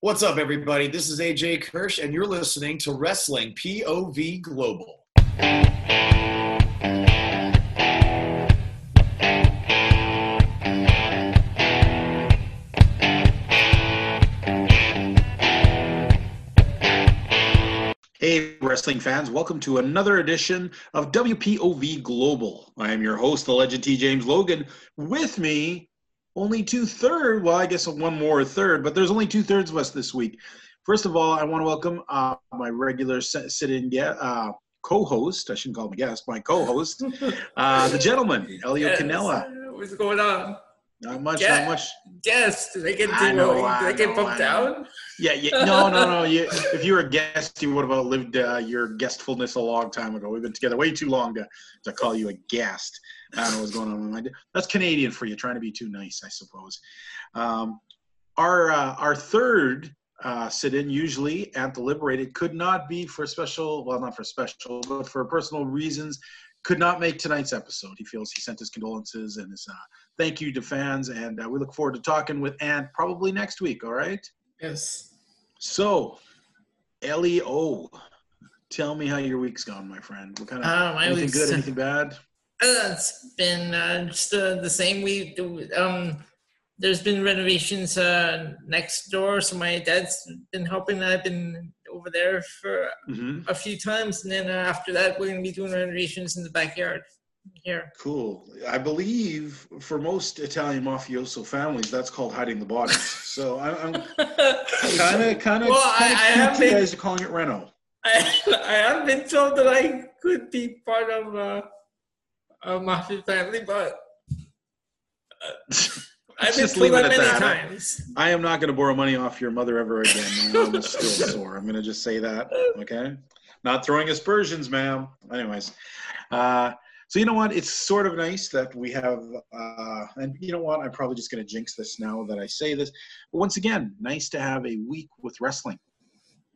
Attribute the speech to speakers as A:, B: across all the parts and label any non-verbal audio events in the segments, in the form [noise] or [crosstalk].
A: What's up, everybody? This is AJ Kirsch, and you're listening to Wrestling POV Global. Hey, wrestling fans, welcome to another edition of WPOV Global. I am your host, the legend T. James Logan. With me, only two third. Well, I guess one more third, but there's only two thirds of us this week. First of all, I want to welcome uh, my regular sit-in uh, co-host. I shouldn't call him a guest. My co-host, [laughs] uh, the gentleman, Elio yes. Canella.
B: What's going on?
A: Not much. Guest, not much.
B: Guest. Did they get I know, did they get bumped down?
A: Yeah, yeah. No, no, no. You, if you were a guest, you would have outlived uh, your guestfulness a long time ago. We've been together way too long to, to call you a guest. I don't know what's going on with my. That's Canadian for you, trying to be too nice, I suppose. Um, our uh, our third uh, sit-in, usually at the Liberated, could not be for special. Well, not for special, but for personal reasons, could not make tonight's episode. He feels he sent his condolences and his uh, thank you to fans, and uh, we look forward to talking with Ant probably next week. All right.
B: Yes.
A: So, Leo, tell me how your week's gone, my friend. What kind of
B: uh,
A: anything good, anything bad?
B: Uh, it's been uh, just uh, the same week. Um, there's been renovations uh, next door, so my dad's been helping. I've been over there for mm-hmm. a few times, and then uh, after that, we're gonna be doing renovations in the backyard here.
A: Cool. I believe for most Italian mafioso families, that's called hiding the bodies. So I'm kind of, kind of,
B: well, I, I have
A: been, guys are calling it Reno.
B: I, [laughs] I have been told that I could be part of uh, a mafia family, but uh, I've [laughs] been told that many that. times.
A: I am not going to borrow money off your mother ever again. I'm still [laughs] sore. I'm going to just say that. Okay. Not throwing aspersions, ma'am. Anyways, uh, so you know what? It's sort of nice that we have, uh, and you know what? I'm probably just going to jinx this now that I say this. But once again, nice to have a week with wrestling.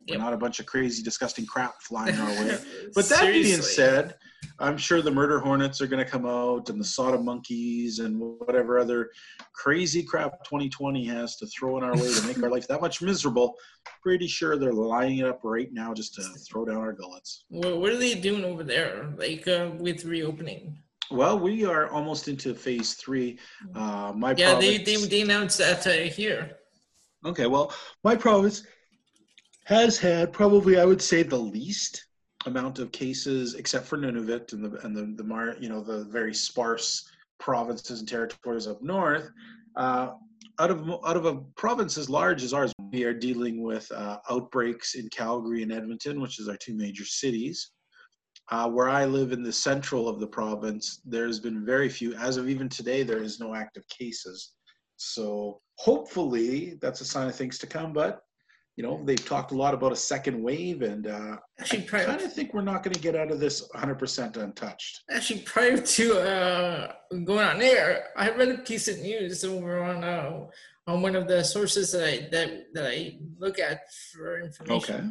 A: Yep. Not a bunch of crazy, disgusting crap flying our way. [laughs] But that being said, I'm sure the murder hornets are going to come out, and the Sodom monkeys, and whatever other crazy crap 2020 has to throw in our way to make our life that much miserable. Pretty sure they're lining it up right now just to throw down our gullets.
B: Well, what are they doing over there, like uh, with reopening?
A: Well, we are almost into phase three. Uh, my
B: yeah, province, they, they they announced that uh, here.
A: Okay, well, my province has had probably I would say the least amount of cases, except for Nunavut and the and the the Mar, you know, the very sparse provinces and territories up north. Uh, out of out of a province as large as ours, we are dealing with uh, outbreaks in Calgary and Edmonton, which is our two major cities. Uh, where I live in the central of the province, there's been very few. As of even today, there is no active cases. So hopefully, that's a sign of things to come. But you know, they've talked a lot about a second wave, and uh, actually, I kind of think we're not going to get out of this 100% untouched.
B: Actually, prior to uh, going on air, I read a piece of news over on uh, on one of the sources that I that, that I look at for information.
A: Okay.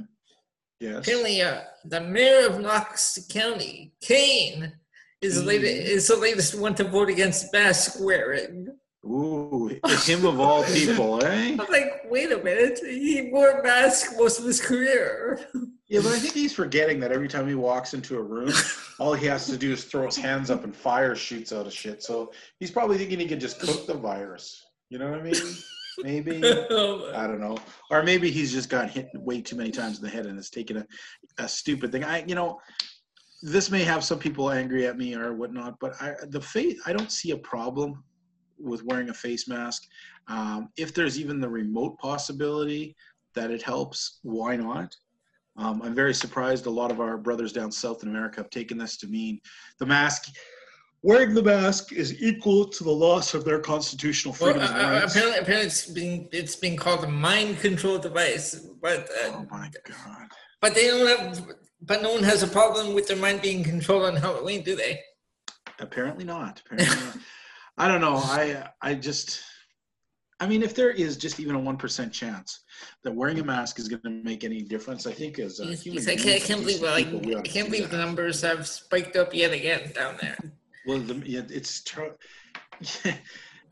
A: Yes.
B: Apparently, uh, the mayor of Knox County, Kane, is mm. latest, is the latest one to vote against mask wearing.
A: Ooh, him of all [laughs] people, eh?
B: I'm like, wait a minute. He wore a mask most of his career.
A: Yeah, but I think he's forgetting that every time he walks into a room, [laughs] all he has to do is throw his hands up and fire shoots out of shit. So he's probably thinking he can just cook the virus. You know what I mean? Maybe. [laughs] I don't know. Or maybe he's just got hit way too many times in the head and it's taken a, a stupid thing. I, you know, this may have some people angry at me or whatnot, but I, the faith, I don't see a problem with wearing a face mask. Um, if there's even the remote possibility that it helps, why not? Um, I'm very surprised a lot of our brothers down south in America have taken this to mean the mask. Wearing the mask is equal to the loss of their constitutional freedoms.
B: Well, uh, uh apparently, apparently, it's being it's being called a mind control device. But
A: uh, oh my god!
B: But they don't have. But no one has a problem with their mind being controlled on Halloween, do they?
A: Apparently not. Apparently not. [laughs] I don't know. I I just I mean, if there is just even a one percent chance that wearing a mask is going to make any difference, I think as a human,
B: I can't, I can't believe like, I can't believe the numbers have spiked up yet again down there.
A: Well, the, yeah, it's [laughs]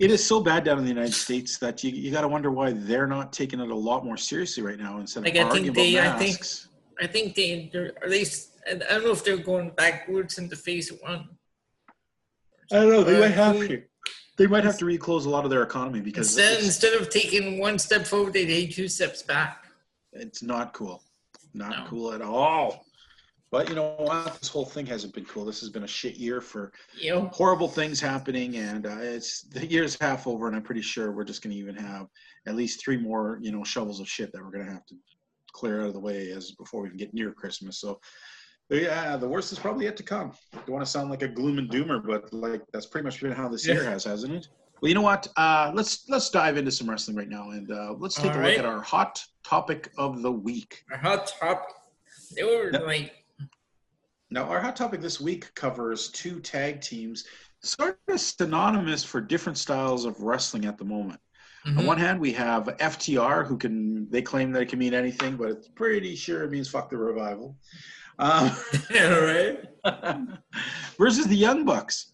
A: It is so bad down in the United States that you, you got to wonder why they're not taking it a lot more seriously right now instead of
B: Like, I think
A: arguing
B: they- I
A: about
B: think-
A: masks.
B: I think they, they're, at least, I I don't know if they're going backwards in into phase one.
A: I don't know. They
B: Uh,
A: might have to. They might have to reclose a lot of their economy because
B: Instead, instead of taking one step forward, they take two steps back.
A: it's not cool. Not
B: No.
A: cool at all. But you know what? This whole thing hasn't been cool. This has been a shit year for
B: You
A: horrible things happening, and uh, it's the year's half over, and I'm pretty sure we're just going to even have at least three more, you know, shovels of shit that we're going to have to clear out of the way as before we can get near Christmas. So, yeah, the worst is probably yet to come. I Don't want to sound like a gloom and doomer, but like that's pretty much been how this year has, hasn't it? Well, you know what? Uh, let's let's dive into some wrestling right now, and uh, let's take
B: All
A: a
B: right.
A: look at our hot topic of the week.
B: our hot topic. They were
A: Yep.
B: like,
A: Now, our hot topic this week covers two tag teams, sort of synonymous for different styles of wrestling at the moment. On
B: mhm.
A: one hand, we have FTR, who can they claim that it can mean anything, but it's pretty sure it means fuck the revival. Um, [laughs]
B: yeah, right. [laughs]
A: versus the Young Bucks,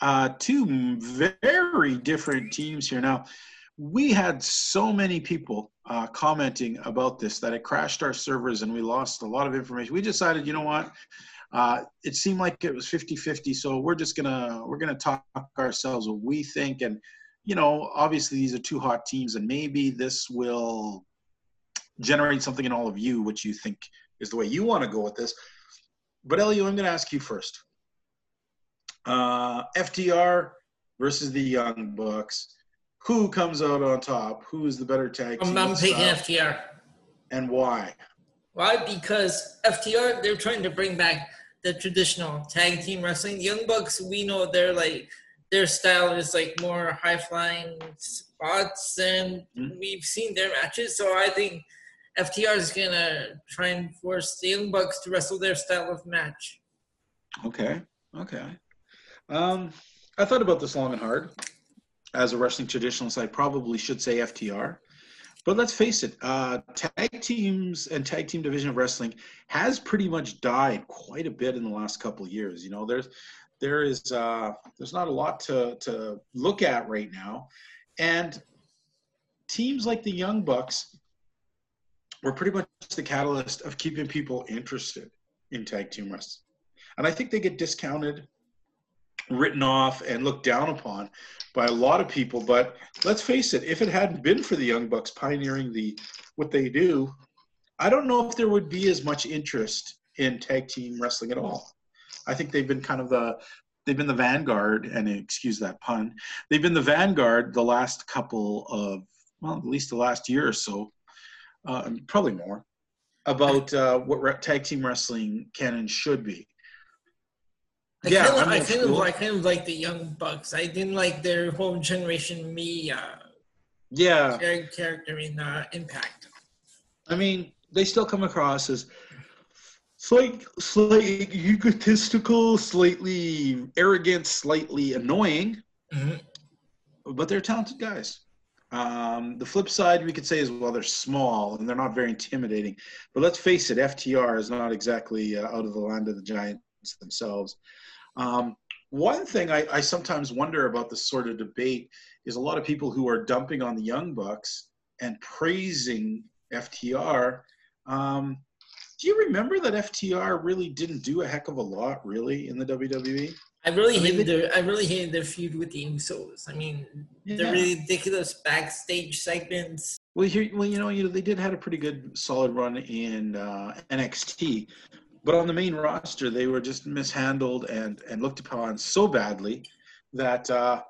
A: uh, two very different teams here. Now, we had so many people uh, commenting about this that it crashed our servers and we lost a lot of information. We decided, you know what? Uh, it seemed like it was 50-50, so we're just gonna we're gonna talk ourselves what we think, and you know, obviously these are two hot teams, and maybe this will generate something in all of you, which you think is the way you want to go with this. But Elio, I'm going to ask you first. Uh, FTR versus the Young Bucks. Who comes out on top? Who is the better tag team?
B: I'm, I'm taking
A: style,
B: FTR.
A: and why?
B: Why? Because FTR, they're trying to bring back the traditional tag team wrestling. Young Bucks, we know they're like, their style is like more high flying spots, and
A: Mhm.
B: we've seen their matches. So I think FTR is to try and force the Young Bucks to wrestle their style of match.
A: Okay. Okay. Um, I thought about this long and hard. As a wrestling traditionalist, I probably should say FTR. But let's face it, uh, tag teams and tag team division of wrestling has pretty much died quite a bit in the last couple years. You know, there's there is uh, there's not a lot to to look at right now, and teams like the Young Bucks were pretty much the catalyst of keeping people interested in tag team wrestling. And I think they get discounted, written off, and looked down upon by a lot of people. But let's face it, if it hadn't been for the Young Bucks pioneering the what they do, I don't know if there would be as much interest in tag team wrestling at all. I think they've been kind of the they've been the vanguard, and excuse that pun, they've been the vanguard the last couple of well, at least the last year or so, uh, probably more, about uh, what tag team wrestling can and should be.
B: I
A: Yeah,
B: kind of, I kind of. I kind of like the Young Bucks. I didn't like their whole generation me uh,
A: Yeah,
B: character in uh, Impact.
A: I mean, they still come across as slight, slightly egotistical, slightly arrogant, slightly annoying,
B: Mhm.
A: but they're talented guys. Um, the flip side we could say is well, they're small and they're not very intimidating. But let's face it, FTR is not exactly uh, out of the land of the giants themselves. Um, one thing I, I sometimes wonder about this sort of debate is a lot of people who are dumping on the Young Bucks and praising FTR. Um, do you remember that FTR really didn't do a heck of a lot, really, in the? WWE?
B: I really hated their I really hated their feud with the Usos. I mean,
A: Yeah.
B: the ridiculous backstage segments.
A: Well, here, well, you know, you know, they did had a pretty good, solid run in uh, NXT, but on the main roster, they were just mishandled and and looked upon so badly that uh,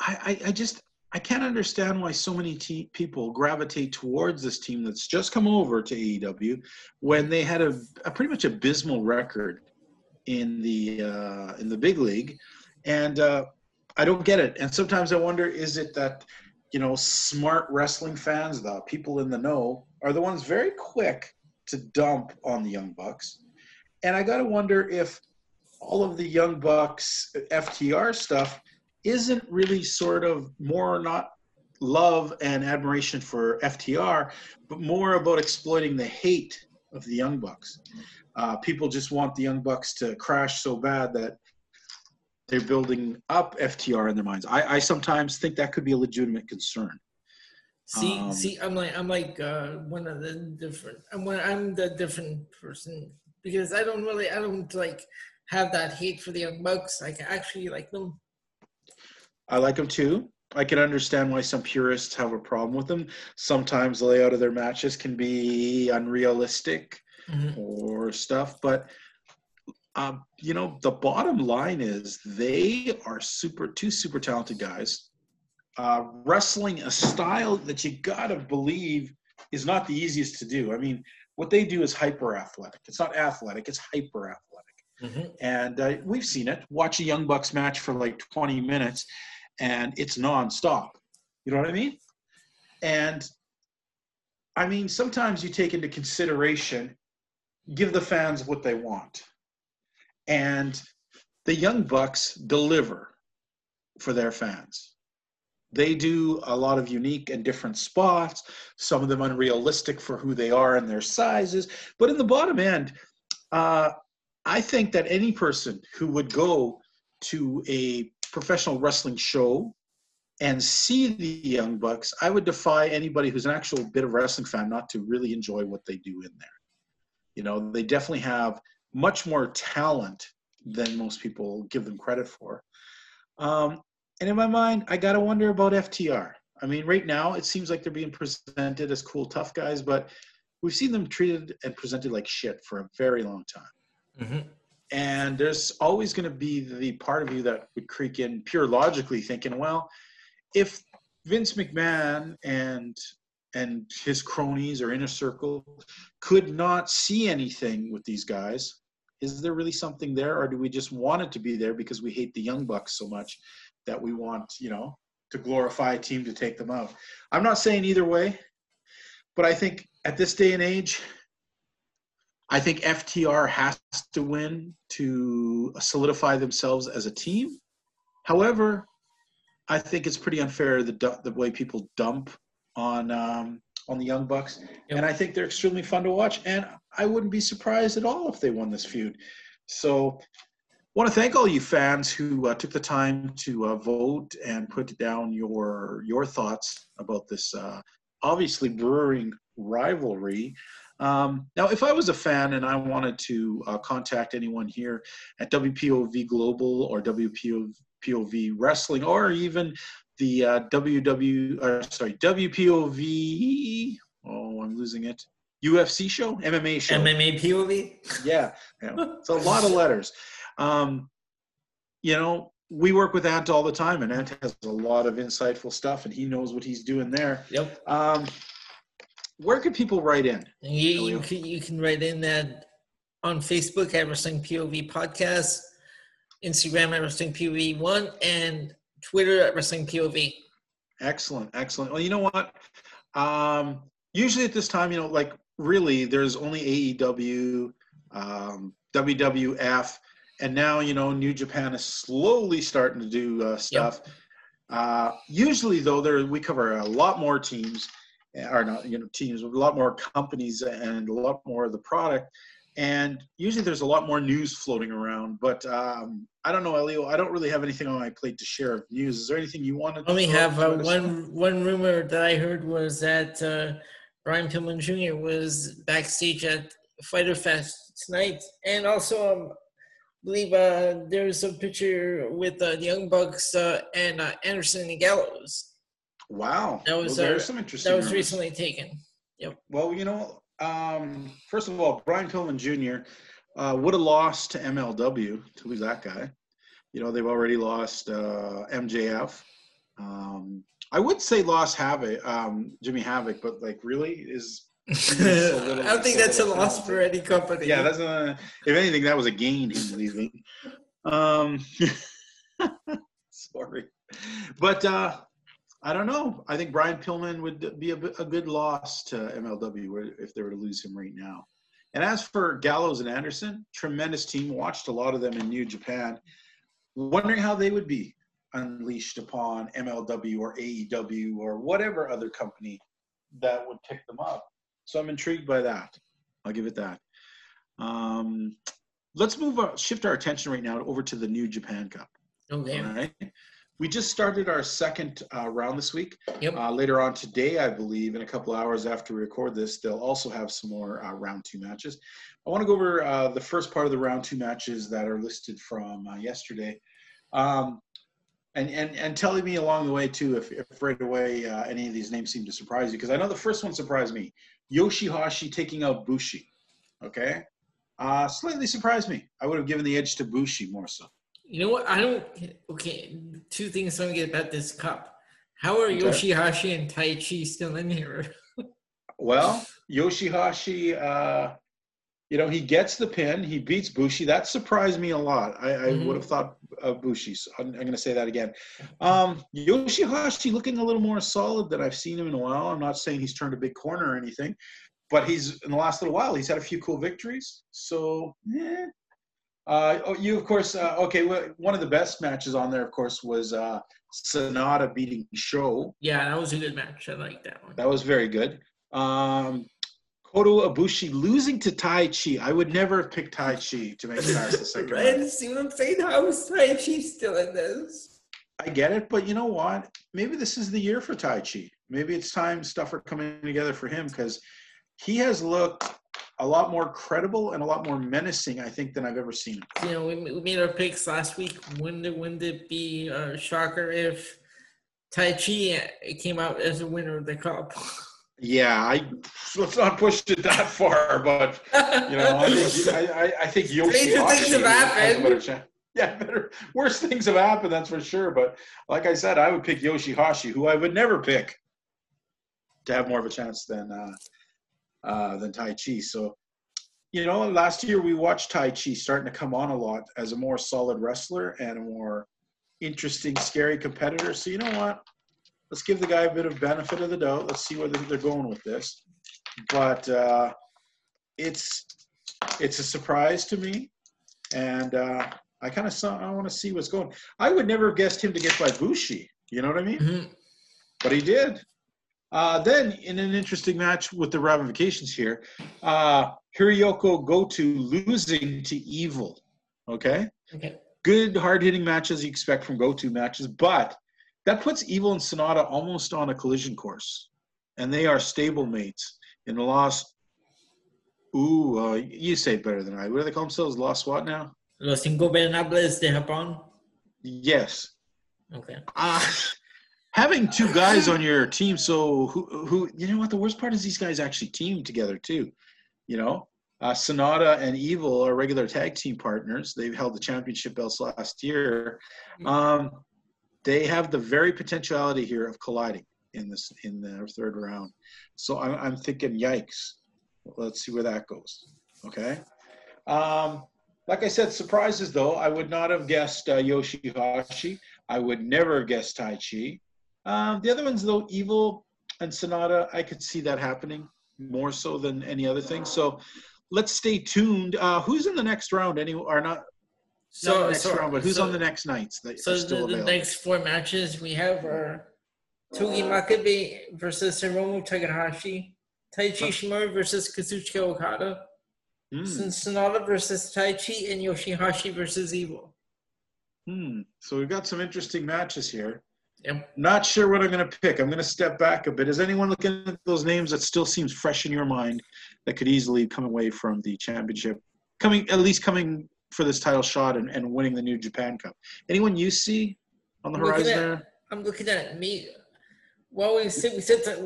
A: I, I I just I can't understand why so many te- people gravitate towards this team that's just come over to AEW when they had a, a pretty much abysmal record in the uh, in the big league, and uh, I don't get it. And sometimes I wonder, is it that you know, smart wrestling fans, the people in the know, are the ones very quick to dump on the Young Bucks. And I got to wonder if all of the Young Bucks FTR stuff isn't really sort of more not love and admiration for FTR, but more about exploiting the hate of the Young Bucks. Uh, people just want the Young Bucks to crash so bad that they're building up FTR in their minds. I, I sometimes think that could be a legitimate concern.
B: See,
A: Um,
B: see, I'm like, I'm like uh, one of the different. I'm one, I'm the different person because I don't really, I don't like have that hate for the young bucks. I actually like them.
A: I like them too. I can understand why some purists have a problem with them. Sometimes the layout of their matches can be unrealistic
B: Mhm.
A: or stuff, but um, you know the bottom line is they are super two super talented guys uh, wrestling a style that you gotta believe is not the easiest to do. I mean, what they do is hyper athletic. It's not athletic; it's hyper athletic.
B: Mhm.
A: And uh, we've seen it. Watch a Young Bucks match for like 20 minutes, and it's nonstop. You know what I mean? And I mean, sometimes you take into consideration, give the fans what they want. And the Young Bucks deliver for their fans. They do a lot of unique and different spots, some of them unrealistic for who they are and their sizes. But in the bottom end, uh, I think that any person who would go to a professional wrestling show and see the Young Bucks, I would defy anybody who's an actual bit of wrestling fan not to really enjoy what they do in there. You know, they definitely have much more talent than most people give them credit for. Um, and in my mind, I gotta wonder about FTR. I mean, right now it seems like they're being presented as cool, tough guys, but we've seen them treated and presented like shit for a very long time.
B: Mhm.
A: And there's always going to be the part of you that would creak in pure logically thinking, well, if Vince McMahon and and his cronies or inner circle could not see anything with these guys, is there really something there, or do we just want it to be there because we hate the Young Bucks so much that we want, you know, to glorify a team to take them out? I'm not saying either way, but I think at this day and age, I think FTR has to win to solidify themselves as a team. However, I think it's pretty unfair the the way people dump on um, on the Young Bucks,
B: Yep.
A: and I think they're extremely fun to watch. And I wouldn't be surprised at all if they won this feud. So, want to thank all you fans who uh, took the time to uh, vote and put down your your thoughts about this uh, obviously brewing rivalry. Um, now, if I was a fan and I wanted to uh, contact anyone here at WPOV Global or WPOV Wrestling or even the uh, WW, uh, sorry, WPOV, oh, I'm losing it, UFC show, MMA show.
B: MMA POV.
A: Yeah, yeah. it's a lot of letters. Um, you know, we work with Ant all the time, and Ant has a lot of insightful stuff, and he knows what he's doing there.
B: Yep.
A: Um, where can people write in?
B: You, you can you can write in that on Facebook at Wrestling POV Podcast, Instagram at Wrestling POV One, and Twitter at Wrestling POV.
A: Excellent, excellent. Well, you know what? Um, usually at this time, you know, like really, there's only AEW, um, WWF, and now you know, New Japan is slowly starting to do uh, stuff. Uh, usually, though, there we cover a lot more teams, or not, you know, teams, a lot more companies, and a lot more of the product. And usually, there's a lot more news floating around. But um, I don't know, Elio. I don't really have anything on my plate to share of news. Is there anything you
B: only
A: to
B: have uh, one one rumor that I heard was that uh, Brian Pillman Jr. was backstage at Fyter Fest tonight, and also um, I believe uh, there's a picture with uh, the Young Bucks uh, and uh, Anderson and Gallows
A: Wow,
B: That was,
A: Well,
B: uh,
A: some interesting.
B: that was
A: rumors.
B: recently taken. Yep.
A: Well, you know, um, first of all, Brian Pillman Jr. Uh, would have lost to MLW to lose that guy. You know, they've already lost uh, MJF. Um, I would say lost Havoc, um, Jimmy Havoc, but like, really is [laughs]
B: I don't think that's a loss for any company.
A: yeah, that's a, if anything, that was a gain him leaving. Um, [laughs] sorry, but uh, I don't know. I think Brian Pillman would be a, a good loss to MLW if they were to lose him right now. And as for Gallows and Anderson, tremendous team. Watched a lot of them in New Japan. Wondering how they would be unleashed upon MLW or AEW or whatever other company that would pick them up. So I'm intrigued by that. I'll give it that. Um, let's move on, shift our attention right now over to the New Japan Cup.
B: Okay.
A: All right. We just started our second uh, round this week.
B: Yep.
A: Uh, later on today, I believe, in a couple hours after we record this, they'll also have some more uh, round two matches. I want to go over uh, the first part of the round two matches that are listed from uh, yesterday. Um, and, and, and telling me along the way, too, if, if right away uh, any of these names seem to surprise you, because I know the first one surprised me Yoshihashi taking out Bushi. Okay. Uh, slightly surprised me. I would have given the edge to Bushi more so.
B: You know what? I don't. Okay, two things I don't get about this cup. How are
A: Okay.
B: Yoshihashi and Taichi still in here? [laughs]
A: Well, Yoshihashi, uh, you know, he gets the pin. He beats Bushi. That surprised me a lot. I, I
B: Mhm.
A: would have thought of Bushi. So I'm, I'm going to say that again. Um, Yoshihashi looking a little more solid than I've seen him in a while. I'm not saying he's turned a big corner or anything, but he's in the last little while he's had a few cool victories. So, eh. Uh, oh, you of course. Uh, okay, well, one of the best matches on there, of course, was uh, Sanada beating Sho.
B: Yeah, that was a good match. I like that one.
A: That was very good. Um, Kota Ibushi losing to Taichi. I would never have picked Taichi to make it past the second [laughs] round.
B: Right? See what I'm saying? How is Taichi still in this?
A: I get it, but you know what? Maybe this is the year for Taichi. Maybe it's time stuff are coming together for him because he has looked a lot more credible and a lot more menacing, I think, than I've ever seen him.
B: You know, we, we made our picks last week. Wouldn't it, wouldn't it be a shocker if Taichi came out as a winner of the cup?
A: Yeah, I let's not push it that far, but you know, I think, I, I, I think Yoshihashi
B: Stranger things have happened.
A: better chance. Yeah, better. Worse things have happened, that's for sure. But like I said, I would pick Yoshihashi, who I would never pick to have more of a chance than uh, uh, than Taichi. So, you know, last year we watched Taichi starting to come on a lot as a more solid wrestler and a more interesting, scary competitor. So you know what? Let's give the guy a bit of benefit of the doubt. Let's see where they're going with this. But uh, it's it's a surprise to me, and uh, I kind of saw. I want to see what's going. I would never have guessed him to get by Bushi. You know what I mean?
B: Mhm.
A: but he did. Uh, then, in an interesting match with the ramifications here, uh, Hirooki Goto losing to Evil. Okay,
B: Okay.
A: good hard hitting matches you expect from Goto matches, but that puts Evil and Sanada almost on a collision course, and they are stable mates in the lost. Ooh, uh, you say it better than I. What do they call themselves? Lost what now?
B: Los Ingobernables de Japón.
A: Yes.
B: Okay.
A: Uh, [laughs] having two guys on your team, so who, who, you know what? The worst part is these guys actually team together too. You know, uh, Sanada and Evil are regular tag team partners. They've held the championship belts last year. Um, they have the very potentiality here of colliding in this in the third round. So I'm, I'm thinking, yikes. Let's see where that goes. Okay. Um, like I said, surprises though. I would not have guessed uh, Yoshihashi. I would never have guessed Taichi. Um, the other ones, though, Evil and Sanada, I could see that happening more so than any other thing. So let's stay tuned. Uh, who's in the next round? Any or not? not
B: So,
A: the next
B: so,
A: round, but who's
B: so,
A: on the next nights
B: So the, the next four matches we have are Togi Makabe versus Hiromu Takahashi, Taiji Ishimori versus Kazuchika Okada, Son- Sanada versus Taichi, and Yoshihashi versus Evil.
A: hmm. So we've got some interesting matches here.
B: Yep.
A: Not sure what I'm going to pick. I'm going to step back a bit. Is anyone looking at those names that still seems fresh in your mind that could easily come away from the championship, coming at least coming for this title shot and, and winning the New Japan Cup? Anyone you see on the
B: Looking
A: horizon
B: at-
A: there?
B: I'm looking at me. Well, we said we said that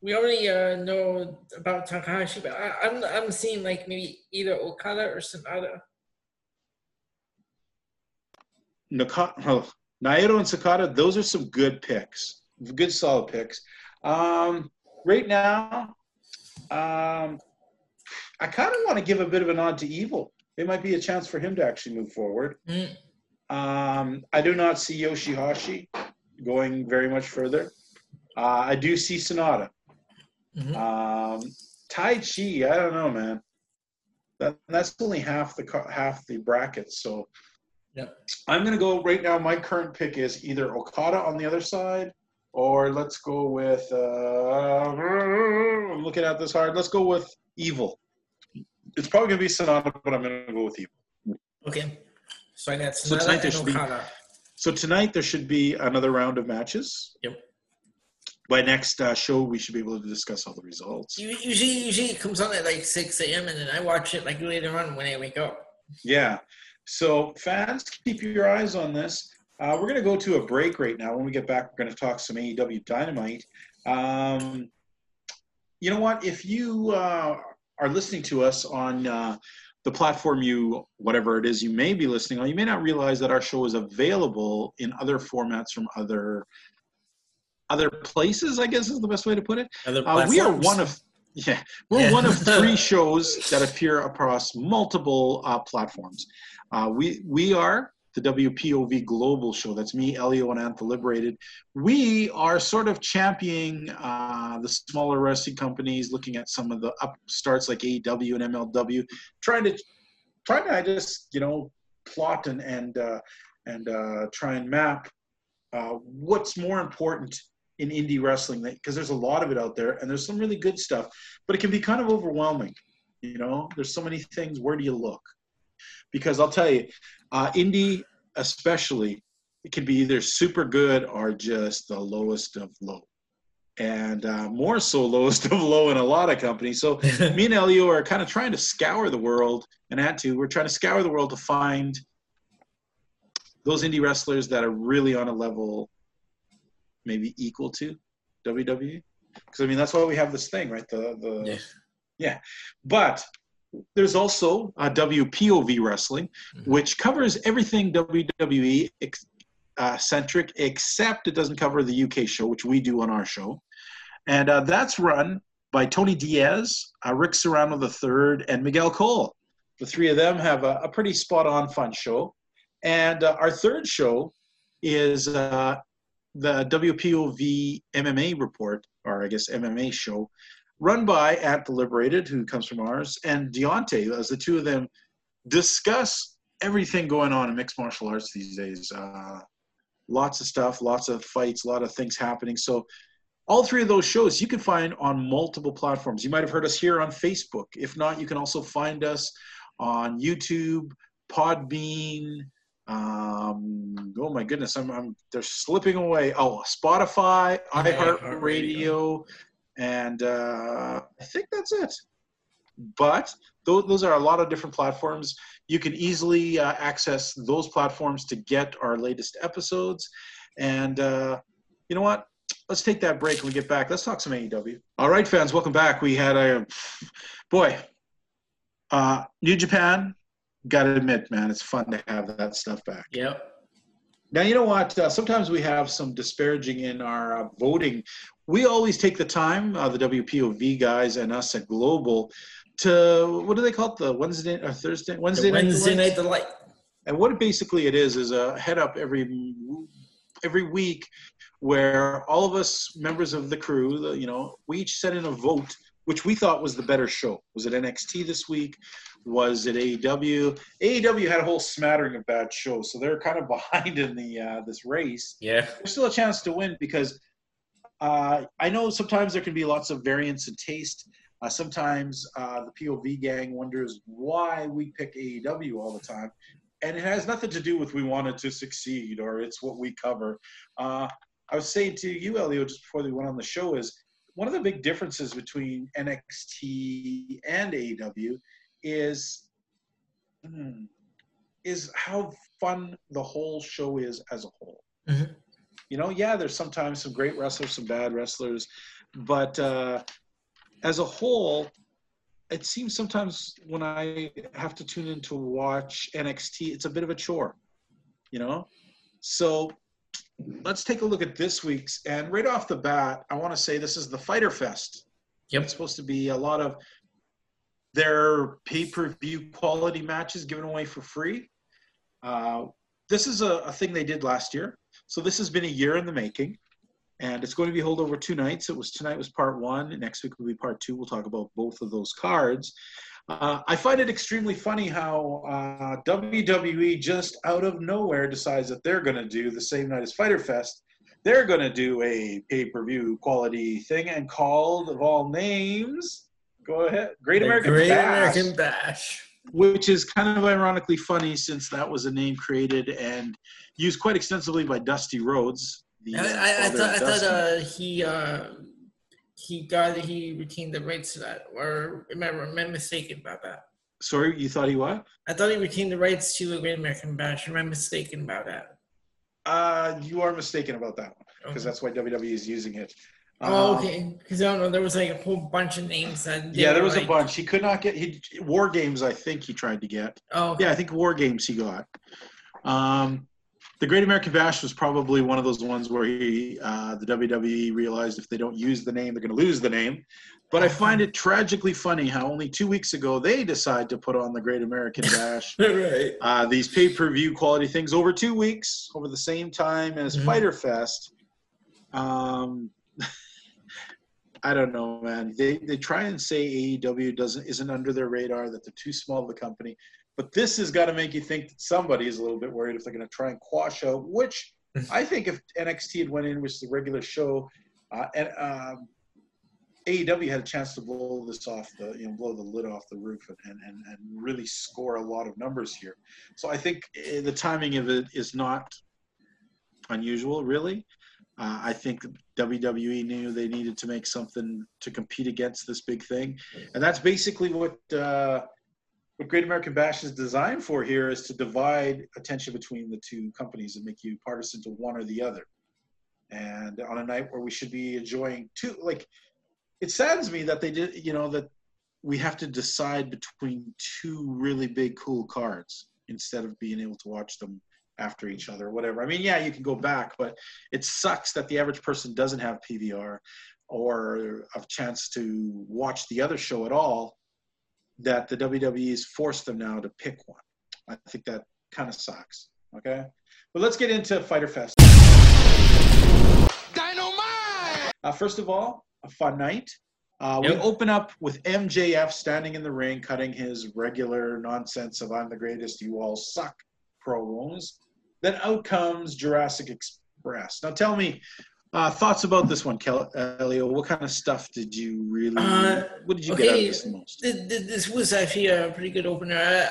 B: we already uh, know about Takahashi, but I, I'm I'm seeing like maybe either Okada or Sanada.
A: Naka- oh, Naito and Sakata, those are some good picks, good solid picks. Um, right now, um, I kind of want to give a bit of a nod to Evil. It might be a chance for him to actually move forward.
B: Mm.
A: Um, I do not see Yoshihashi going very much further. Uh, I do see Sanada.
B: Mhm.
A: Um, Taichi, I don't know, man. That, that's only half the half the bracket, so
B: Yep.
A: I'm gonna go right now. My current pick is either Okada on the other side, or let's go with. Uh, I'm looking at this hard. Let's go with Evil. It's probably gonna be Sanada, but I'm gonna go with Evil.
B: Okay. So I got
A: So tonight there
B: and
A: should be- So tonight there should be another round of matches.
B: Yep.
A: By next uh, show, we should be able to discuss all the results.
B: Usually, usually it comes on at like 6 a.m. and then I watch it like later on when I wake up.
A: Yeah. So fans, keep your eyes on this. Uh, we're going to go to a break right now. When we get back, we're going to talk some AEW Dynamite. Um, you know what? If you uh, are listening to us on uh, the platform you, whatever it is you may be listening on, you may not realize that our show is available in other formats from other other places. I guess is the best way to put it.
B: Other
A: Uh, we are one of yeah, we're
B: Yeah.
A: one of [laughs] three shows that appear across multiple uh, platforms. Uh, we we are the WPOV Global Show. That's me, Elio, and Ant the Liberated. We are sort of championing uh, the smaller wrestling companies, looking at some of the upstarts like AEW and MLW, trying to trying to just you know plot and and uh, and uh, try and map uh, what's more important in indie wrestling because there's a lot of it out there and there's some really good stuff but it can be kind of overwhelming you know? There's so many things where do you look? Because i'll tell you uh, indie especially it can be either super good or just the lowest of low. And uh, more so lowest of low in a lot of companies. So [laughs] me and Elio are kind of trying to scour the world, and had to. We're trying to scour the world to find those indie wrestlers that are really on a level maybe equal to WWE. Because I mean, that's why we have this thing, right? The the
B: Yeah.
A: But there's also uh, WPOV wrestling,
B: Mhm.
A: which covers everything WWE ex- uh, centric, except it doesn't cover the UK show, which we do on our show. And uh, that's run by Tony Diaz, uh, Rick Serrano III, and Miguel Cole. The three of them have a, a pretty spot on fun show. And uh, our third show is uh, the WPOV MMA report, or I guess MMA show, run by At the Liberated, who comes from ours, and Deontay, as the two of them discuss everything going on in mixed martial arts these days. Uh, lots of stuff, lots of fights, a lot of things happening. So, all three of those shows you can find on multiple platforms. You might have heard us here on Facebook. If not, you can also find us on YouTube, Podbean. Um, oh my goodness, I'm, I'm they're slipping away. Oh, Spotify, iHeartRadio, and uh, I think that's it. But those, those are a lot of different platforms. You can easily uh, access those platforms to get our latest episodes. And uh, you know what? Let's take that break when we get back. Let's talk some AEW. All right, fans, welcome back. We had a boy, uh, New Japan. Got to admit, man, it's fun to have that stuff back.
B: Yep.
A: Now, you know what? Uh, sometimes we have some disparaging in our uh, voting. We always take the time, uh, the WPOV guys and us at Global, to what do they call it? The Wednesday or Thursday? Wednesday,
B: The Wednesday
A: Night
B: Night Delight.
A: and what it basically it is is a head up every every week where all of us members of the crew, the, you know, we each sent in a vote which we thought was the better show. Was it NXT this week? Was it AEW? AEW had a whole smattering of bad shows, so they're kind of [laughs] behind in the uh, this race
B: Yeah.
A: there's still a chance to win because uh, I know sometimes there can be lots of variance in taste. Uh, sometimes uh, the POV gang wonders why we pick AEW all the time. And it has nothing to do with we wanted to succeed or it's what we cover. Uh, I was saying to you, Elio, just before we went on the show, is one of the big differences between NXT and AEW is hmm, is how fun the whole show is as a whole.
B: Mhm.
A: You know, yeah, there's sometimes some great wrestlers, some bad wrestlers, but uh, as a whole, it seems sometimes when I have to tune in to watch NXT, it's a bit of a chore, you know? So let's take a look at this week's. And right off the bat, I want to say this is the Fyter Fest.
B: Yep.
A: It's supposed to be a lot of their pay per view quality matches given away for free. Uh, this is a, a thing they did last year. So this has been a year in the making. And it's going to be held over two nights. It was tonight was part one. Next week will be part two. We'll talk about both of those cards. Uh, I find it extremely funny how uh, WWE just out of nowhere decides that they're going to do the same night as Fyter Fest. They're going to do a pay-per-view quality thing and called of all names. Go ahead, Great American
B: Great
A: Bash.
B: American Bash.
A: which is kind of ironically funny since that was a name created and used quite extensively by Dusty Rhodes.
B: the, I, I, I thought, I thought uh, he uh, he got that he retained the rights to that, or am I, am I mistaken about that?
A: Sorry, you thought he what?
B: I thought he retained the rights to the Great American Bash. Am I mistaken about that?
A: Uh, you are mistaken about that one because okay. that's why WWE is using it.
B: Oh, um, okay. Because I don't know, there was like a whole bunch of names that.
A: Yeah, there was like... a bunch. He could not get. He War Games. I think he tried to get.
B: Oh. Okay.
A: Yeah, I think War Games he got. Um, the Great American Bash was probably one of those ones where he, uh, the WWE realized if they don't use the name, they're going to lose the name. But I find it tragically funny how only two weeks ago they decide to put on the Great American [laughs] Bash.
B: right.
A: Uh, these pay per view quality things over two weeks, over the same time as mm-hmm. Fyter Fest. Um, [laughs] I don't know, man. They they try and say AEW doesn't isn't under their radar, that they're too small of a company. But this has got to make you think that somebody is a little bit worried if they're going to try and quash out. Which [laughs] I think if NXT had went in, which is a regular show, uh, and um, AEW had a chance to blow this off the you know blow the lid off the roof and and, and really score a lot of numbers here. So I think eh, the timing of it is not unusual, really. Uh, I think WWE knew they needed to make something to compete against this big thing, and that's basically what uh, what Great American Bash is designed for. Here is to divide attention between the two companies and make you partisan to one or the other. And on a night where we should be enjoying two, like it saddens me that they did, you know, that we have to decide between two really big cool cards instead of being able to watch them after each other or whatever. I mean, yeah, you can go back, but it sucks that the average person doesn't have PVR or a chance to watch the other show at all. That the WWE's forced them now to pick one. I think that kind of sucks. Okay, but let's get into Fyter Fest. Dynamite. Uh, first of all, a fun night. Uh, yep. We open up with MJF standing in the ring, cutting his regular nonsense of "I'm the greatest, you all suck" promos. Then out comes Jurassic Express. Now tell me, uh, thoughts about this one, Kel- Elio. What kind of stuff did you really? Uh, what did you okay, get out of this most?
B: This was actually a pretty good opener. Uh,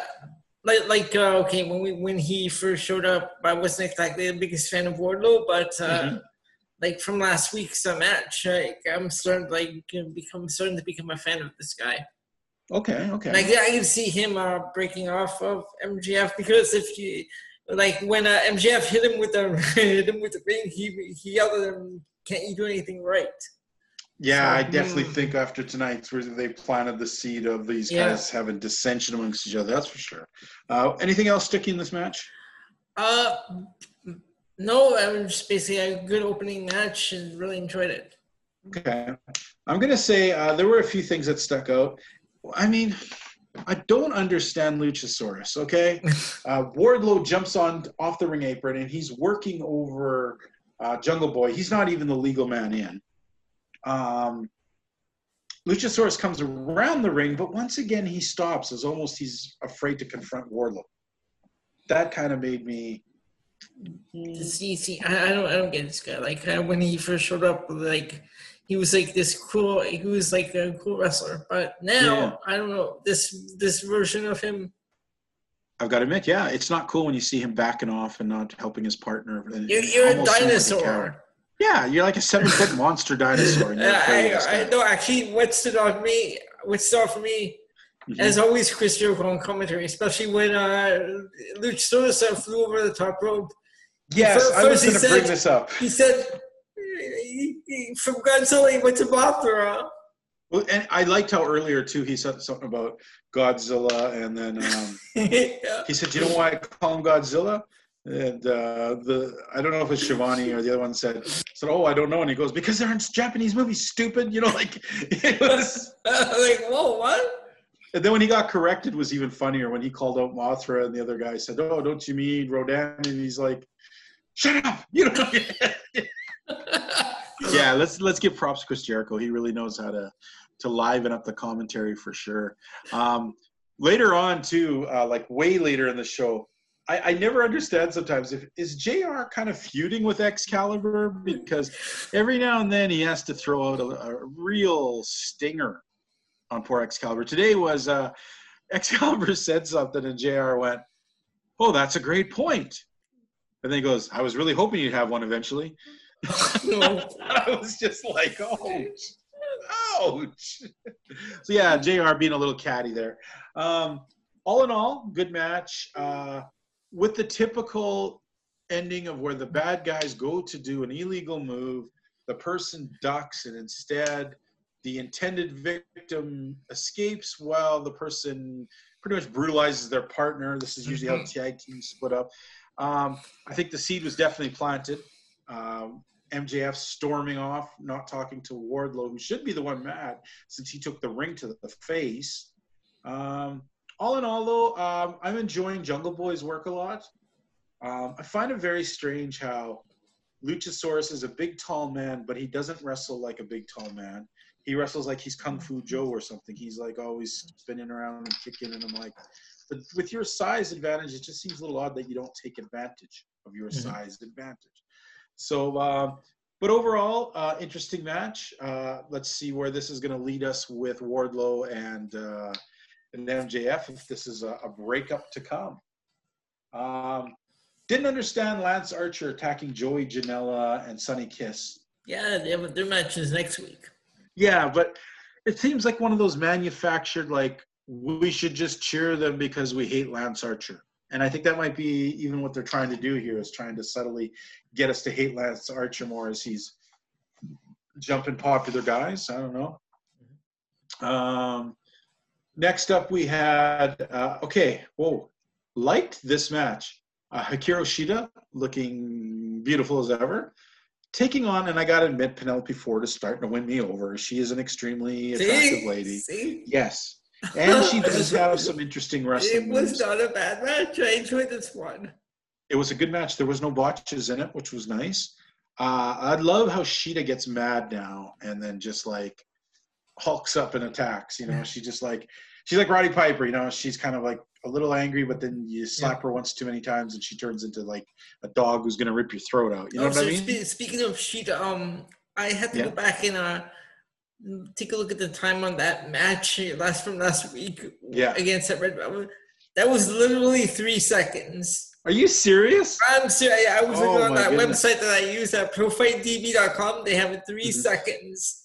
B: like, like uh, okay, when we when he first showed up, I wasn't exactly the biggest fan of Wardlow, but uh, mm-hmm. like from last week's uh, match, like, I'm starting like become starting to become a fan of this guy.
A: Okay, okay.
B: Like I can see him uh, breaking off of MJF because if you like when uh, MJF hit him with the [laughs] hit him with the ring, he he yelled at him, "Can't you do anything right?"
A: Yeah, so, I definitely hmm. think after tonight's where they planted the seed of these yeah. guys having dissension amongst each other. That's for sure. Uh, anything else sticking in this match?
B: Uh, no. I mean, just basically a good opening match and really enjoyed it.
A: Okay, I'm gonna say uh, there were a few things that stuck out. I mean, I don't understand Luchasaurus. Okay, [laughs] uh, Wardlow jumps on off the ring apron and he's working over uh, Jungle Boy. He's not even the legal man in. Um, Luchasaurus comes around the ring, but once again he stops as almost he's afraid to confront Wardlow. That kind of made me.
B: See, see, I, I don't, I don't get this guy. Like uh, when he first showed up, like he was like this cool he was like a cool wrestler. But now yeah. i don't know this this version of him
A: i've got to admit yeah it's not cool when you see him backing off and not helping his partner.
B: You're, you're a dinosaur.
A: a yeah you're like a seven foot [laughs] monster dinosaur
B: I, I, no actually what stood out for me what stood out for me? Mm-hmm. as always chris jericho on commentary especially when uh luchasaurus flew over the top rope.
A: Yes first, i was going to bring this up.
B: he said from Godzilla he went to Mothra.
A: Well, and I liked how earlier too he said something about Godzilla, and then um, [laughs] yeah. he said, "You know why I call him Godzilla?" And uh, the I don't know if it's Schiavone or the other one said said, "Oh, I don't know," and he goes, "Because they're in Japanese movies, stupid." You know, like [laughs] it was [laughs]
B: like, "Whoa, what?"
A: And then when he got corrected, was even funnier when he called out Mothra, and the other guy said, "Oh, don't you mean Rodan?" And he's like, "Shut up!" You know yeah, let's let's give props to Chris Jericho. He really knows how to to liven up the commentary for sure. Um, later on, too, uh, like way later in the show, I, I never understand sometimes if is Jr. kind of feuding with Excalibur because every now and then he has to throw out a, a real stinger on poor Excalibur. Today was uh, Excalibur [laughs] said something, and Jr. went, "Oh, that's a great point." And then he goes, "I was really hoping you'd have one eventually." [laughs] I was just like, "Ouch, ouch." so yeah, Jr. being a little catty there. Um, all in all, good match. Uh, with the typical ending of where the bad guys go to do an illegal move, the person ducks, and instead the intended victim escapes while the person pretty much brutalizes their partner. This is usually how
B: Mhm.
A: tag teams split up. Um, I think the seed was definitely planted. Um, MJF storming off, not talking to Wardlow, who should be the one mad since he took the ring to the face. Um, all in all, though, um, I'm enjoying Jungle Boy's work a lot. Um, I find it very strange how Luchasaurus is a big, tall man, but he doesn't wrestle like a big, tall man. He wrestles like he's Kung Fu Joe or something. He's like always spinning around and kicking, and I'm like, but with your size advantage, it just seems a little odd that you don't take advantage of your
B: Mhm.
A: size advantage. So, um, but overall, uh, interesting match. Uh, let's see where this is going to lead us with Wardlow and uh, and MJF. If this is a, a breakup to come. Um, didn't understand Lance Archer attacking Joey Janela and Sunny Kiss.
B: Yeah, they have, their match is next week.
A: Yeah, but it seems like one of those manufactured like we should just cheer them because we hate Lance Archer. And I think that might be even what they're trying to do here is trying to subtly get us to hate Lance Archer more as he's jumping popular guys. I don't know. Um, next up, we had uh, okay. Whoa, liked this match. Uh, Hikaru Shida looking beautiful as ever, taking on, and I got to admit, Penelope Ford is starting to win me over. She is an extremely attractive
B: See?
A: lady.
B: See?
A: Yes, and she [laughs] does have some interesting wrestling.
B: It was
A: moves.
B: not a bad match. I enjoyed this one.
A: It was a good match. There was no botches in it, which was nice. Uh, I love how Shida gets mad now and then just like hulks up and attacks. You know, she just like she's like Roddy Piper. You know, she's kind of like a little angry, but then you slap her once too many times and she turns into like a dog who's gonna rip your throat out. You know
B: Oh,
A: what I
B: so
A: mean?
B: spe- speaking of Shida, um, I had to
A: Yeah.
B: go back and uh, take a look at the time on that match [laughs] last from last week
A: Yeah.
B: against that Red Velvet. That was literally three seconds.
A: Are you serious?
B: I'm serious. I was
A: Oh,
B: looking on that
A: goodness.
B: website that I use at profightdb.com. They have it 3
A: Mhm.
B: seconds.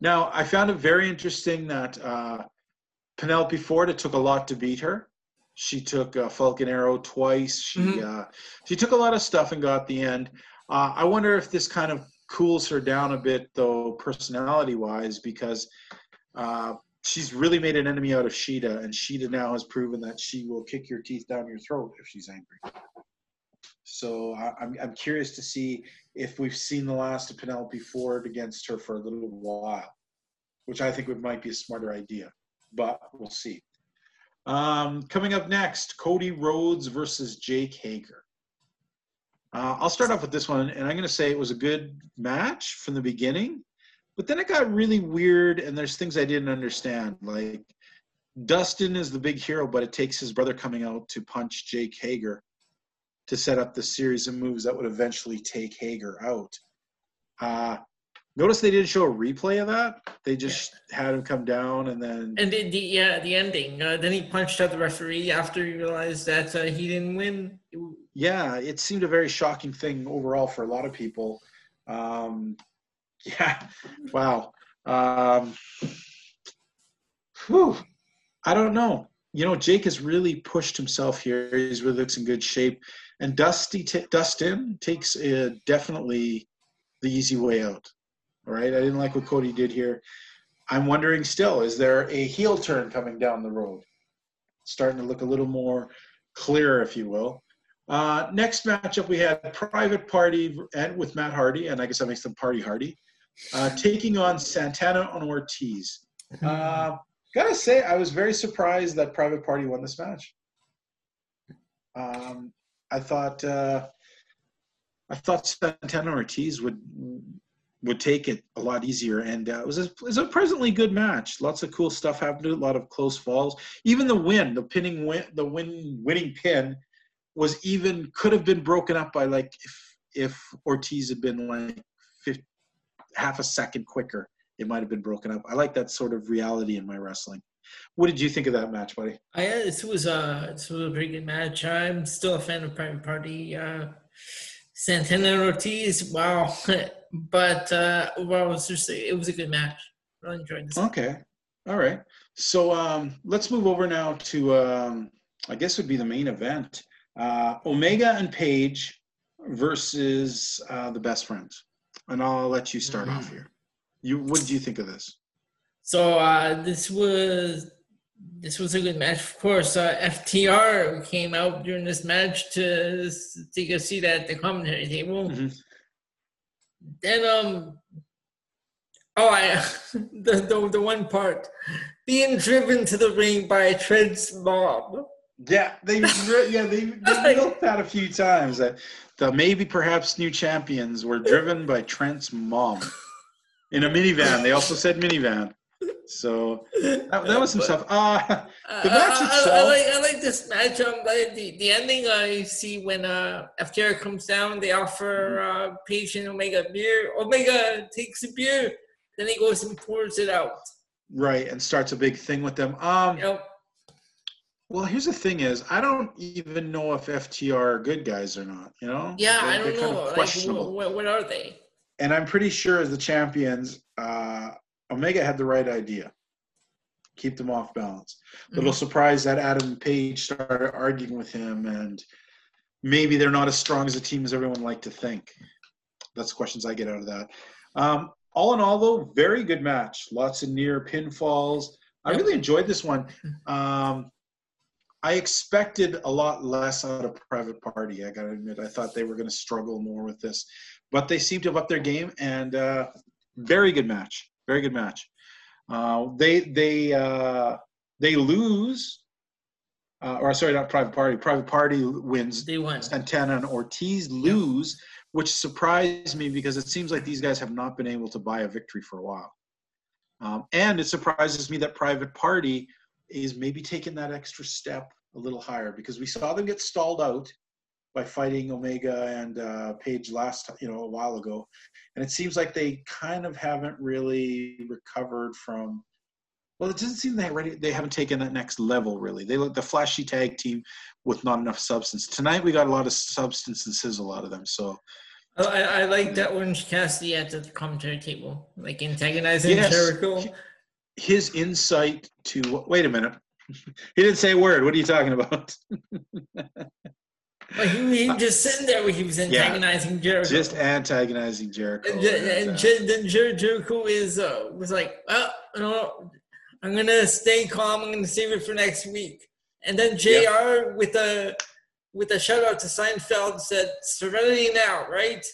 A: Now, I found it very interesting that uh, Penelope Ford, it took a lot to beat her. She took uh, Falcon Arrow twice. She
B: Mhm.
A: uh, she took a lot of stuff and got the end. Uh, I wonder if this kind of cools her down a bit, though, personality wise, because uh, she's really made an enemy out of Shida, and Shida now has proven that she will kick your teeth down your throat if she's angry. So I, I'm I'm curious to see if we've seen the last of Penelope Ford against her for a little while, which I think would might be a smarter idea, but we'll see. Um, coming up next, Cody Rhodes versus Jake Hager. Uh, I'll start off with this one, and I'm going to say it was a good match from the beginning, but then it got really weird, and there's things I didn't understand. Like Dustin is the big hero, but it takes his brother coming out to punch Jake Hager to set up the series of moves that would eventually take Hager out. Uh, notice they didn't show a replay of that. They just had him come down and then
B: And the, the yeah, the ending. Uh, then he punched out the referee after he realized that uh, he didn't win.
A: Yeah, it seemed a very shocking thing overall for a lot of people. Um, [laughs] yeah, wow. Um, whew, I don't know. You know, Jake has really pushed himself here. He's really looks in good shape, and Dusty t- Dustin takes uh, definitely the easy way out. All right, I didn't like what Cody did here. I'm wondering still, is there a heel turn coming down the road? Starting to look a little more clear, if you will. Uh, next matchup, we had Private Party and with Matt Hardy, and I guess that makes them Party Hardy, uh, taking on Santana and Ortiz. Uh, gotta say, I was very surprised that Private Party won this match. Um, I thought uh, I thought Santana Ortiz would would take it a lot easier, and uh, it was a, it was a presently good match. Lots of cool stuff happened. A lot of close falls. Even the win, the pinning win, the win winning pin was even could have been broken up by like if if Ortiz had been like 50, half a second quicker, it might have been broken up. I like that sort of reality in my wrestling. What did you think of that match, buddy?
B: I, uh, this was a this was a pretty good match. I'm still a fan of Private Party. Uh, Santana Ortiz, wow! [laughs] but uh, well, it was just it was a good match. Really enjoyed this.
A: Okay, all right. So um, let's move over now to um, I guess would be the main event: uh, Omega and Page versus uh, the Best Friends. And I'll let you start off
B: Mhm.
A: here. You what did you think of this?
B: So uh, this was this was a good match. Of course, uh, FTR came out during this match to take a seat at the commentary table.
A: Mhm.
B: Then um, oh, I [laughs] the, the the one part being driven to the ring by Trent's mom.
A: Yeah, they yeah they [laughs] they milked that a few times. That the maybe perhaps new champions were driven by Trent's mom in a minivan. They also said minivan. So that, that was some
B: But-
A: stuff. Uh, The match
B: I, I- I
A: itself-
B: like I like this match. Um, the, the the ending I see when uh FTR comes down, they offer
A: Mm-hmm.
B: uh Page and Omega beer. Omega takes a beer, then he goes and pours it out.
A: right, and starts a big thing with them. Um,
B: You know,
A: Well, here's the thing: is I don't even know if FTR are good guys or not. You know?
B: yeah,
A: They're-
B: I don't
A: they're kind
B: know.
A: of
B: Like,
A: questionable.
B: what, what are they?
A: and I'm pretty sure as the champions, uh, Omega had the right idea. Keep them off balance. Little surprise that Adam Page started arguing with him, and maybe they're not as strong as a team as everyone like to think. That's questions I get out of that. Um, all in all, though, very good match. Lots of near pinfalls. I really enjoyed this one. Um, I expected a lot less out of Private Party. I got to admit, I thought they were going to struggle more with this, but they seem to have upped their game and uh, very good match. Very good match. Uh, they they uh, they lose, uh, or sorry, not Private Party. Private Party wins.
B: They win.
A: Santana and Ortiz lose, which surprised me because it seems like these guys have not been able to buy a victory for a while. Um, and it surprises me that Private Party is maybe taking that extra step a little higher because we saw them get stalled out by fighting Omega and uh, Page last, you know, a while ago, and it seems like they kind of haven't really recovered from. Well, it doesn't seem they ready. They haven't taken that next level really. They look the flashy tag team with not enough substance. Tonight we got a lot of substance and sizzle out of them. So
B: I, I I like that Orange Cassidy at the commentary table, like antagonizing
A: Yes.
B: Jericho.
A: his insight to wait a minute. [laughs] he didn't say a word. What are you talking about? [laughs]
B: Like he, he just sitting there when he was antagonizing Jericho.
A: Just antagonizing Jericho.
B: And, Je- and
A: uh,
B: then Jer- Jericho is uh, was like, well, you know, I'm gonna stay calm. I'm gonna save it for next week. And then Jr. with a with a shout out to Seinfeld said, "Serenity now, right?"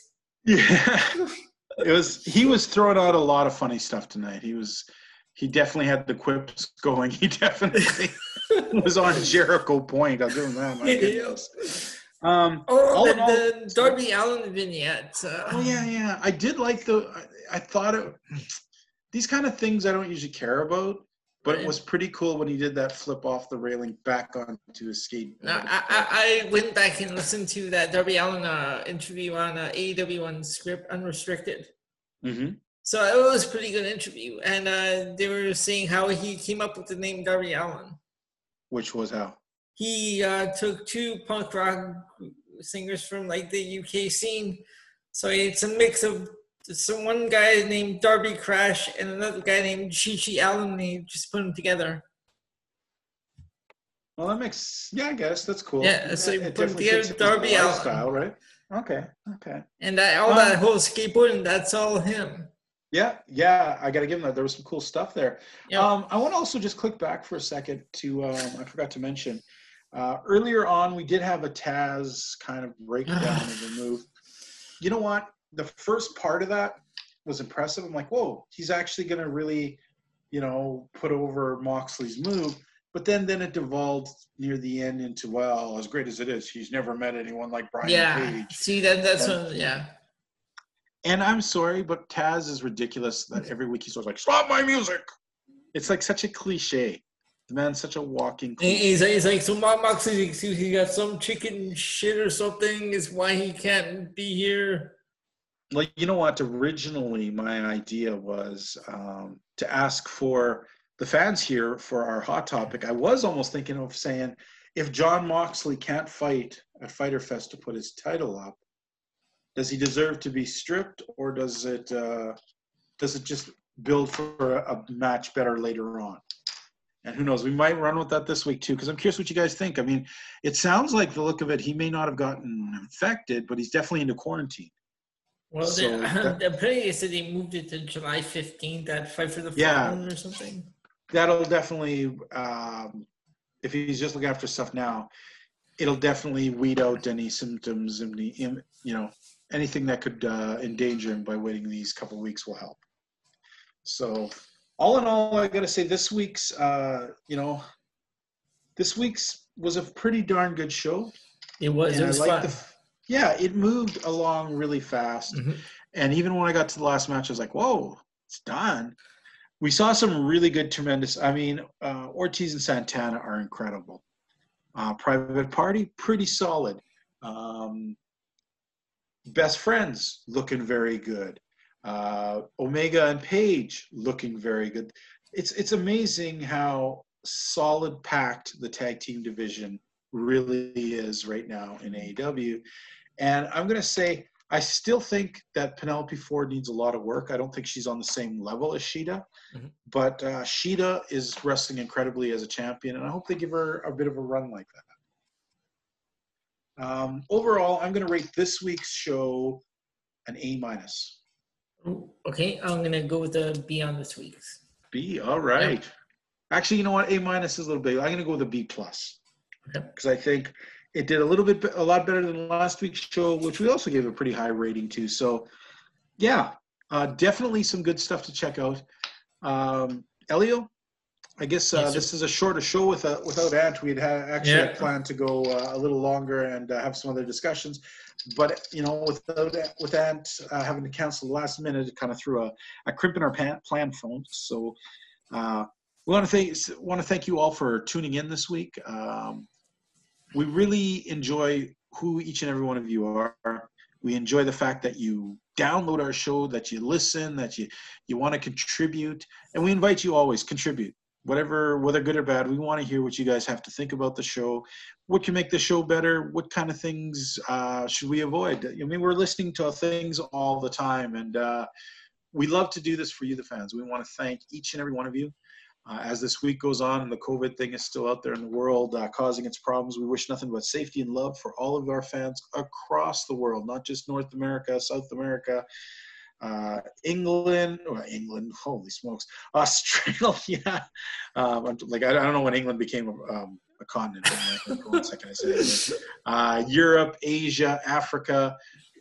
A: Yeah, [laughs] it was. He was throwing out a lot of funny stuff tonight. He was. He definitely had the quips going. [laughs] He definitely [laughs] was on Jericho point. I'll give him that. My goodness. Um,
B: Oh,
A: All
B: the,
A: all-
B: the Darby Allin vignette. Uh,
A: Oh yeah, yeah. I did like the. I, I thought it. [sniffs] These kind of things I don't usually care about, but it was pretty cool when he did that flip off the railing back onto his skate.
B: No, I, I, I went back and listened to that Darby Allin uh, interview on uh, AEW on Script Unrestricted.
A: hmm
B: So it was a pretty good interview, and uh, they were saying how he came up with the name Darby Allin.
A: Which was how.
B: He uh, took two punk rock singers from like the UK scene, so it's a mix of some one guy named Darby Crash and another guy named GG Allin. And he just put them together.
A: Well, that makes. Yeah, I guess that's cool.
B: Yeah, so you
A: it
B: put together Darby Allin.
A: lifestyle, right? Okay. Okay.
B: And that, all
A: Um,
B: that whole skateboarding, that's all him.
A: Yeah, yeah, I got to give him that. There was some cool stuff there.
B: Yeah.
A: Um, I want to also just click back for a second to, um, I forgot to mention, uh, earlier on, we did have a Taz kind of breakdown of the [sighs] move. You know what? The first part of that was impressive. I'm like, whoa, he's actually going to really, you know, put over Moxley's move. But then, then it devolved near the end into, well, as great as it is, he's never met anyone like Brian
B: yeah.
A: Page.
B: See that that's
A: And-
B: what, yeah.
A: And I'm sorry, but Taz is ridiculous that [laughs] every week he's always like, stop my music. It's like such a cliche. The man's such a walking
B: He's, he's like, so Mark Moxley's excuse, he got some chicken shit or something, is why he can't be here.
A: Like, you know what? Originally, my idea was um, to ask for the fans here for our hot topic, I was almost thinking of saying if Jon Moxley can't fight at Fyter Fest to put his title up, does he deserve to be stripped, or does it uh, does it just build for a match better later on? And who knows? We might run with that this week too, because I'm curious what you guys think. I mean, it sounds like the look of it, he may not have gotten infected, but he's definitely into quarantine.
B: Well,
A: So
B: the,
A: that- [laughs]
B: the play is that they moved it to July 15th, that fight for the
A: Yeah.
B: or something.
A: That'll definitely, um, if he's just looking after stuff now, it'll definitely weed out any symptoms and the, you know, anything that could uh, endanger him by waiting these couple weeks will help. So, all in all, I got to say this week's, uh, you know, this week's was a pretty darn good show.
B: It was.
A: And
B: it was
A: like
B: fun.
A: the, yeah, it moved along really fast.
B: Mhm.
A: And even when I got to the last match, I was like, whoa, it's done. We saw some really good, tremendous. I mean, uh, Ortiz and Santana are incredible. Uh, Private Party, pretty solid. Um, Best Friends, looking very good. Uh, Omega and Page, looking very good. It's it's amazing how solid packed the tag team division really is right now in AEW. And I'm going to say, I still think that Penelope Ford needs a lot of work. I don't think she's on the same level as Shida,
B: Mhm.
A: but uh, Shida is wrestling incredibly as a champion, and I hope they give her a bit of a run like that. Um, overall, I'm going to rate this week's show an A minus.
B: Okay, I'm gonna go with the B on this week's.
A: B, all right. Actually, you know what? A minus is a little big. I'm going to go with a B plus
B: Okay.
A: because I think it did a little bit, a lot better than last week's show, which we also gave a pretty high rating to. So, yeah, uh, definitely some good stuff to check out. Um, Elio, I guess uh,
B: Yes,
A: this is a shorter show without without Ant. We'd ha- actually
B: Yeah.
A: planned to go uh, a little longer and uh, have some other discussions, but you know, without with Ant uh, having to cancel the last minute, it kind of threw a, a crimp in our pan, plan phone. So. Uh, we want to thank want to thank you all for tuning in this week. Um, we really enjoy who each and every one of you are. We enjoy the fact that you download our show, that you listen, that you you want to contribute, and we invite you always contribute. Whatever, whether good or bad, we want to hear what you guys have to think about the show. What can make the show better? What kind of things uh, should we avoid? I mean, we're listening to things all the time, and uh, we love to do this for you, the fans. We want to thank each and every one of you. Uh, as this week goes on and the COVID thing is still out there in the world uh, causing its problems, we wish nothing but safety and love for all of our fans across the world, not just North America, South America, uh, England, or England, holy smokes, Australia. [laughs] Um, like, I, I don't know when England became a, um, a continent. One second, I said. Uh, Europe, Asia, Africa.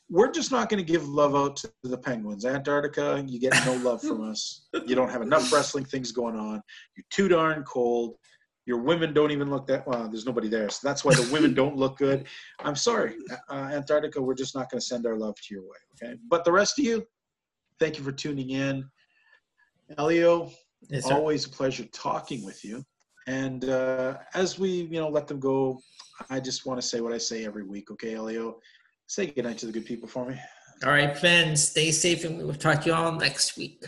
A: We're just not going to give love out to the Penguins. Antarctica, you get no love from us. You don't have enough wrestling things going on. You're too darn cold. Your women don't even look that well. There's nobody there, so that's why the women [laughs] don't look good. I'm sorry, uh, Antarctica. We're just not going to send our love to your way, okay? But the rest of you, thank you for tuning in. Elio,
B: Yes,
A: always a pleasure talking with you. And uh, as we, you know, let them go, I just want to say what I say every week, okay, Elio? Say goodnight to the good people for me.
B: All right, friends, stay safe, and we will talk to you all next week.